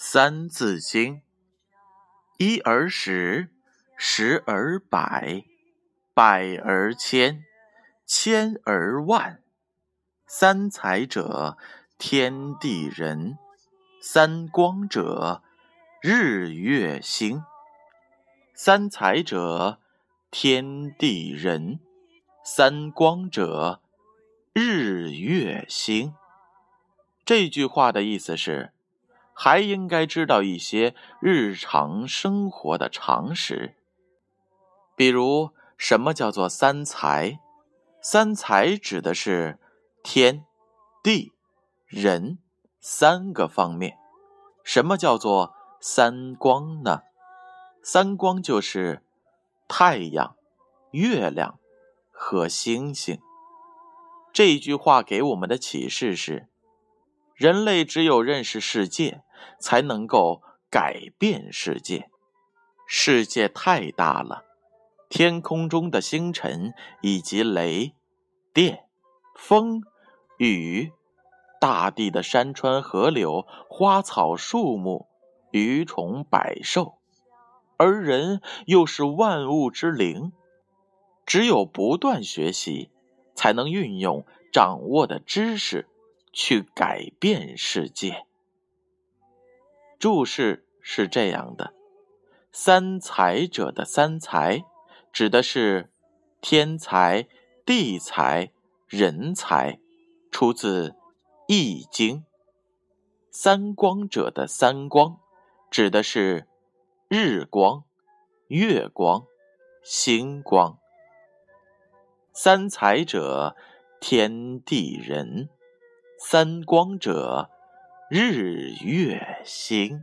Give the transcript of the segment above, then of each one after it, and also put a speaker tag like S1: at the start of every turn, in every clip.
S1: 三字经：一而十，十而百，百而千，千而万。三才者，天地人；三光者，日月星。三才者，天地人；三光者，日月星。这句话的意思是。还应该知道一些日常生活的常识，比如什么叫做三才？三才指的是天、地、人三个方面。什么叫做三光呢？三光就是太阳、月亮和星星。这句话给我们的启示是：人类只有认识世界。才能够改变世界。世界太大了，天空中的星辰以及雷、电、风、雨，大地的山川河流、花草树木、鱼虫百兽，而人又是万物之灵。只有不断学习，才能运用掌握的知识去改变世界。注释是这样的：“三才者的三才，指的是天才、地才、人才，出自《易经》。三光者的三光，指的是日光、月光、星光。三才者，天地人；三光者。”日月星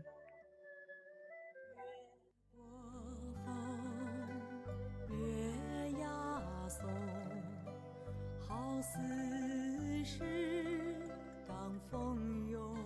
S1: 我风月牙松好似是当风涌